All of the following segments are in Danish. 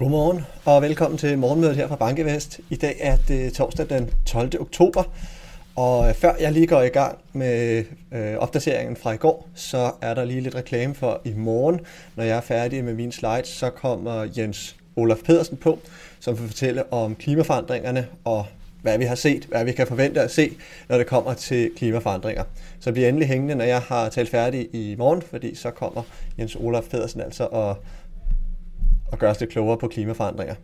Godmorgen og velkommen til morgenmødet her fra Bankevest. I dag er det torsdag den 12. oktober, og før jeg lige går i gang med øh, opdateringen fra i går, så er der lige lidt reklame for i morgen. Når jeg er færdig med mine slides, så kommer Jens Olaf Pedersen på, som vil fortælle om klimaforandringerne og hvad vi har set, hvad vi kan forvente at se, når det kommer til klimaforandringer. Så bliv endelig hængende, når jeg har talt færdig i morgen, fordi så kommer Jens Olaf Pedersen altså og og gøre os lidt klogere på klimaforandringer.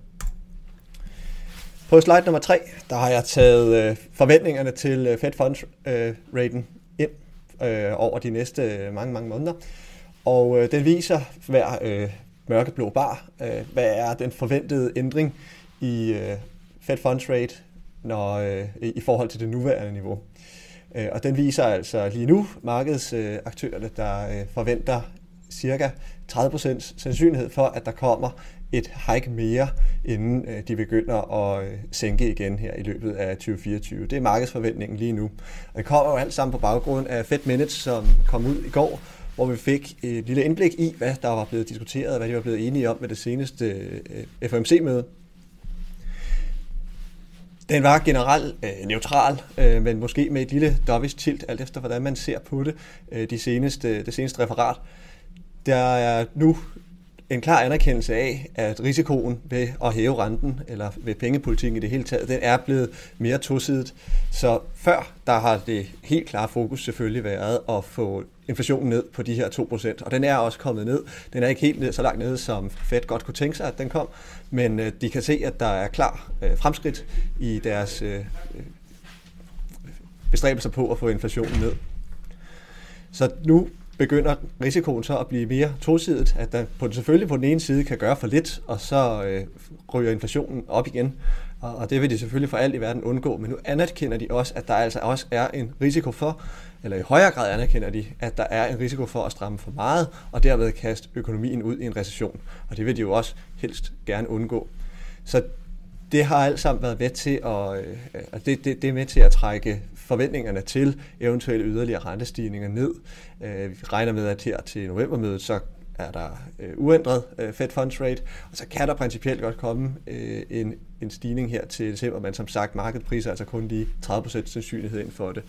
På slide nummer 3, der har jeg taget øh, forventningerne til øh, Fed Funds øh, raten ind øh, over de næste øh, mange, mange måneder. Og øh, den viser hver øh, mørkeblå bar, øh, hvad er den forventede ændring i øh, Fed Funds rate når, øh, i forhold til det nuværende niveau. Øh, og den viser altså lige nu markedsaktørerne, der øh, forventer cirka 30% sandsynlighed for, at der kommer et hike mere, inden øh, de begynder at øh, sænke igen her i løbet af 2024. Det er markedsforventningen lige nu. Og det kommer jo alt sammen på baggrund af Fed Minutes, som kom ud i går, hvor vi fik et lille indblik i, hvad der var blevet diskuteret, og hvad de var blevet enige om med det seneste øh, FOMC-møde. Den var generelt øh, neutral, øh, men måske med et lille dovish tilt, alt efter hvordan man ser på det, øh, de seneste, det seneste referat. Der er nu en klar anerkendelse af, at risikoen ved at hæve renten, eller ved pengepolitikken i det hele taget, den er blevet mere tosidigt. Så før, der har det helt klare fokus selvfølgelig været at få inflationen ned på de her 2%, og den er også kommet ned. Den er ikke helt ned, så langt ned, som Fed godt kunne tænke sig, at den kom, men øh, de kan se, at der er klar øh, fremskridt i deres øh, bestræbelser på at få inflationen ned. Så nu begynder risikoen så at blive mere tosidigt, at der på, selvfølgelig på den ene side kan gøre for lidt, og så øh, ryger inflationen op igen. Og, og det vil de selvfølgelig for alt i verden undgå, men nu anerkender de også, at der altså også er en risiko for, eller i højere grad anerkender de, at der er en risiko for at stramme for meget, og derved kaste økonomien ud i en recession. Og det vil de jo også helst gerne undgå. Så det har alt sammen været med til at, øh, og det, det, det er med til at trække forventningerne til eventuelle yderligere rentestigninger ned. Øh, vi regner med, at her til novembermødet, så er der øh, uændret øh, Fed Funds Rate, og så kan der principielt godt komme øh, en, en stigning her til december, men som sagt, markedpriser er altså kun lige 30% sandsynlighed ind for det.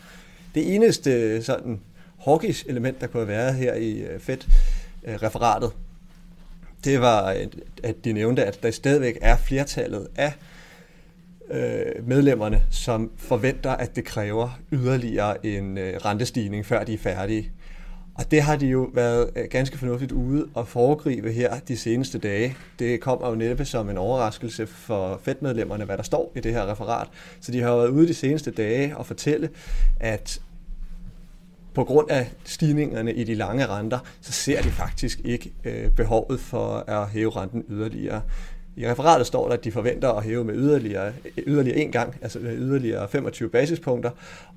Det eneste sådan hawkish element, der kunne have været her i øh, Fed-referatet, øh, det var, at de nævnte, at der stadigvæk er flertallet af øh, medlemmerne, som forventer, at det kræver yderligere en øh, rentestigning, før de er færdige. Og det har de jo været øh, ganske fornuftigt ude at foregribe her de seneste dage. Det kommer jo næppe som en overraskelse for Fed-medlemmerne, hvad der står i det her referat. Så de har været ude de seneste dage og fortælle, at på grund af stigningerne i de lange renter, så ser de faktisk ikke øh, behovet for at hæve renten yderligere. I referatet står der, at de forventer at hæve med yderligere, yderligere en gang, altså yderligere 25 basispunkter,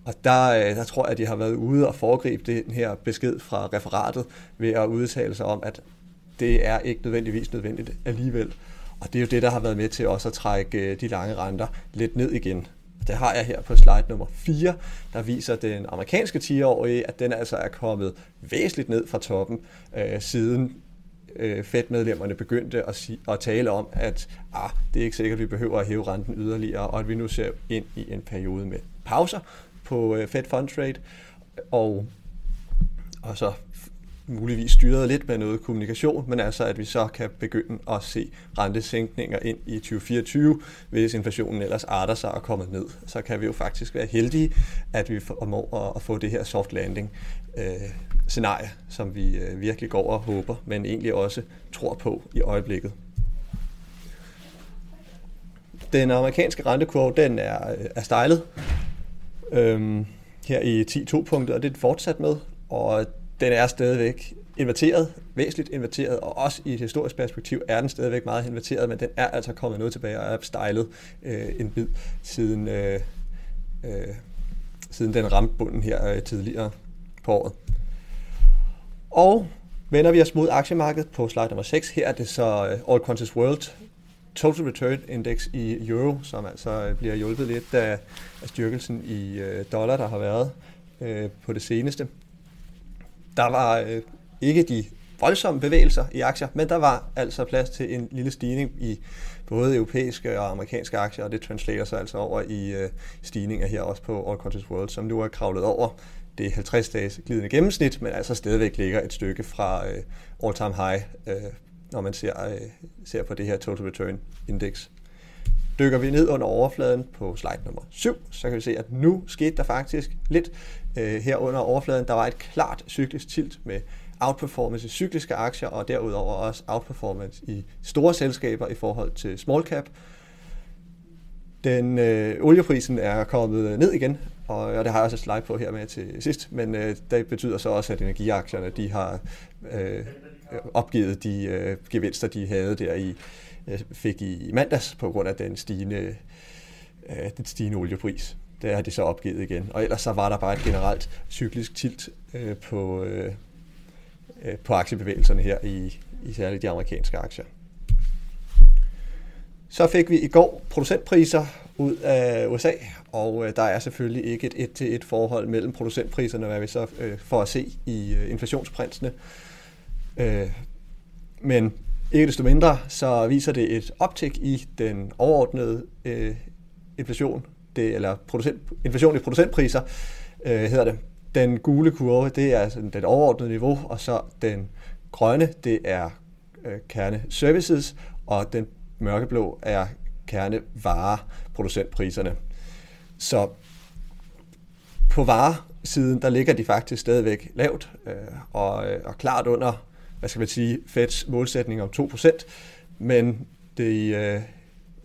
og der, øh, der tror jeg, at de har været ude og foregribe den her besked fra referatet ved at udtale sig om, at det er ikke nødvendigvis nødvendigt alligevel. Og det er jo det, der har været med til også at trække øh, de lange renter lidt ned igen. Det har jeg her på slide nummer 4, der viser den amerikanske 10-årige, at den altså er kommet væsentligt ned fra toppen øh, siden øh, Fed-medlemmerne begyndte at, si- at tale om, at ah, det er ikke sikkert, at vi behøver at hæve renten yderligere, og at vi nu ser ind i en periode med pauser på øh, Fed Fund Rate, og, og så muligvis styret lidt med noget kommunikation, men altså at vi så kan begynde at se rentesænkninger ind i 2024, hvis inflationen ellers arter sig og kommer ned. Så kan vi jo faktisk være heldige, at vi formår at få det her soft landing øh, scenarie, som vi øh, virkelig går og håber, men egentlig også tror på i øjeblikket. Den amerikanske rentekurve, den er, øh, er stejlet øhm, her i 10-2-punktet, og det er fortsat med, og den er stadigvæk inverteret, væsentligt inverteret, og også i et historisk perspektiv er den stadigvæk meget inverteret, men den er altså kommet noget tilbage og er stylet øh, en bid siden, øh, øh, siden den ramte bunden her øh, tidligere på året. Og vender vi os mod aktiemarkedet på slide nummer 6. Her er det så øh, All Countries World Total Return Index i euro, som altså øh, bliver hjulpet lidt af, af styrkelsen i øh, dollar, der har været øh, på det seneste. Der var øh, ikke de voldsomme bevægelser i aktier, men der var altså plads til en lille stigning i både europæiske og amerikanske aktier, og det translater sig altså over i øh, stigninger her også på All Countries World, som nu er kravlet over det 50-dages glidende gennemsnit, men altså stadigvæk ligger et stykke fra øh, all-time high, øh, når man ser, øh, ser på det her Total Return Index. Dykker vi ned under overfladen på slide nummer 7, så kan vi se, at nu skete der faktisk lidt øh, her under overfladen. Der var et klart cyklisk tilt med outperformance i cykliske aktier, og derudover også outperformance i store selskaber i forhold til small cap. Den øh, olieprisen er kommet ned igen, og, og det har jeg også et slide på her med til sidst, men øh, det betyder så også, at energiaktierne de har øh, opgivet de øh, gevinster, de havde der i Øh, fik i mandags på grund af den stigende, øh, den stigende oliepris. Der har de så opgivet igen. Og ellers så var der bare et generelt cyklisk tilt øh, på, øh, øh, på aktiebevægelserne her i, i særligt de amerikanske aktier. Så fik vi i går producentpriser ud af USA, og øh, der er selvfølgelig ikke et et-til-et forhold mellem producentpriserne, hvad vi så øh, får at se i øh, inflationsprinsene. Øh, men ikke desto mindre, så viser det et optik i den overordnede øh, inflation, det, eller producent, inflation i producentpriser, øh, hedder det. Den gule kurve, det er altså det overordnede niveau, og så den grønne, det er øh, kerne services, og den mørkeblå er kerne producentpriserne. Så på varesiden, der ligger de faktisk stadigvæk lavt, øh, og, øh, og klart under hvad skal man sige, Feds målsætning om 2%, men det, øh,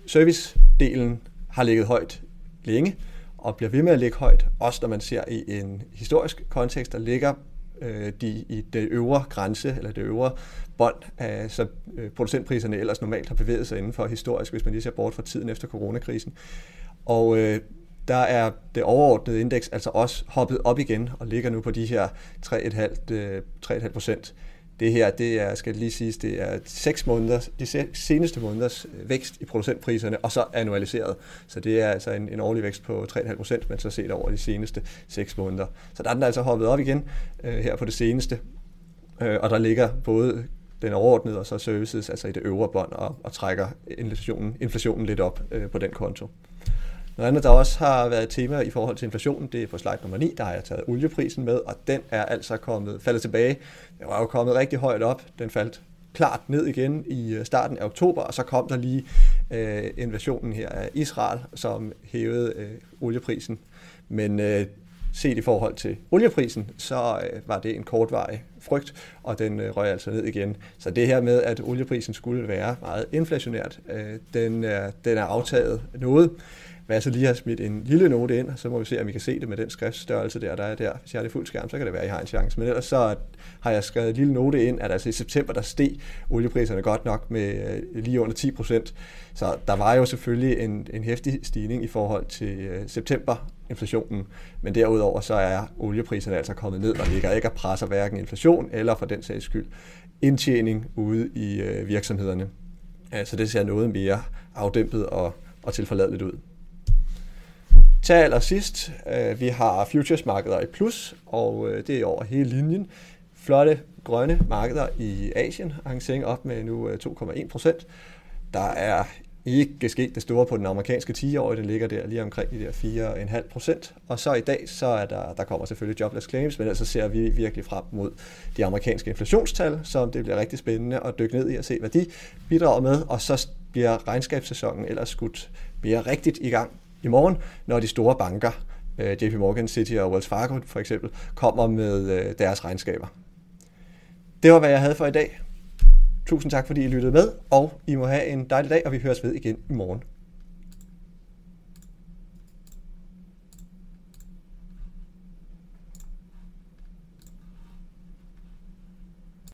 servicedelen har ligget højt længe, og bliver ved med at ligge højt, også når man ser i en historisk kontekst, der ligger øh, de i det øvre grænse, eller det øvre bånd, af, så øh, producentpriserne ellers normalt har bevæget sig inden for historisk, hvis man lige ser bort fra tiden efter coronakrisen. Og øh, der er det overordnede indeks altså også hoppet op igen og ligger nu på de her 3,5 øh, procent. Det her, det er, skal lige sige, det er 6 måneder, de seneste måneders øh, vækst i producentpriserne, og så annualiseret. Så det er altså en, en årlig vækst på 3,5 procent, men så set over de seneste 6 måneder. Så der er den altså hoppet op igen øh, her på det seneste. Øh, og der ligger både den overordnede og så services, altså i det øvre bånd, og, og trækker inflationen, inflationen lidt op øh, på den konto. Noget andet, der også har været et tema i forhold til inflationen, det er på slide nummer 9, der har jeg taget olieprisen med, og den er altså kommet, faldet tilbage. Den var jo kommet rigtig højt op. Den faldt klart ned igen i øh, starten af oktober, og så kom der lige øh, invasionen her af Israel, som hævede øh, olieprisen. Men øh, set i forhold til olieprisen, så øh, var det en kortvarig frygt, og den øh, røg altså ned igen. Så det her med, at olieprisen skulle være meget inflationært, øh, den, øh, den er aftaget noget. Hvad jeg så lige har smidt en lille note ind, så må vi se, om vi kan se det med den skriftstørrelse der, der er der. Hvis jeg har det fuld skærm, så kan det være, at I har en chance. Men ellers så har jeg skrevet en lille note ind, at altså i september, der steg oliepriserne godt nok med øh, lige under 10 procent. Så der var jo selvfølgelig en, en hæftig stigning i forhold til øh, september inflationen, men derudover så er oliepriserne altså kommet ned og ligger ikke og presser hverken inflation eller for den sags skyld indtjening ude i øh, virksomhederne. Så det ser noget mere afdæmpet og, og tilforladeligt ud. Til allersidst, øh, vi har futuresmarkeder i plus, og øh, det er over hele linjen. Flotte grønne markeder i Asien, arrangering op med nu øh, 2,1 procent. Der er ikke sket det store på den amerikanske 10-årige, den ligger der lige omkring de der 4,5 procent. Og så i dag, så er der, der kommer selvfølgelig jobless claims, men altså ser vi virkelig frem mod de amerikanske inflationstal, som det bliver rigtig spændende at dykke ned i og se, hvad de bidrager med, og så bliver regnskabssæsonen ellers skudt mere rigtigt i gang i morgen, når de store banker, øh, JP Morgan, City og Wells Fargo for eksempel, kommer med øh, deres regnskaber. Det var, hvad jeg havde for i dag. Tusind tak, fordi I lyttede med, og I må have en dejlig dag, og vi høres ved igen i morgen.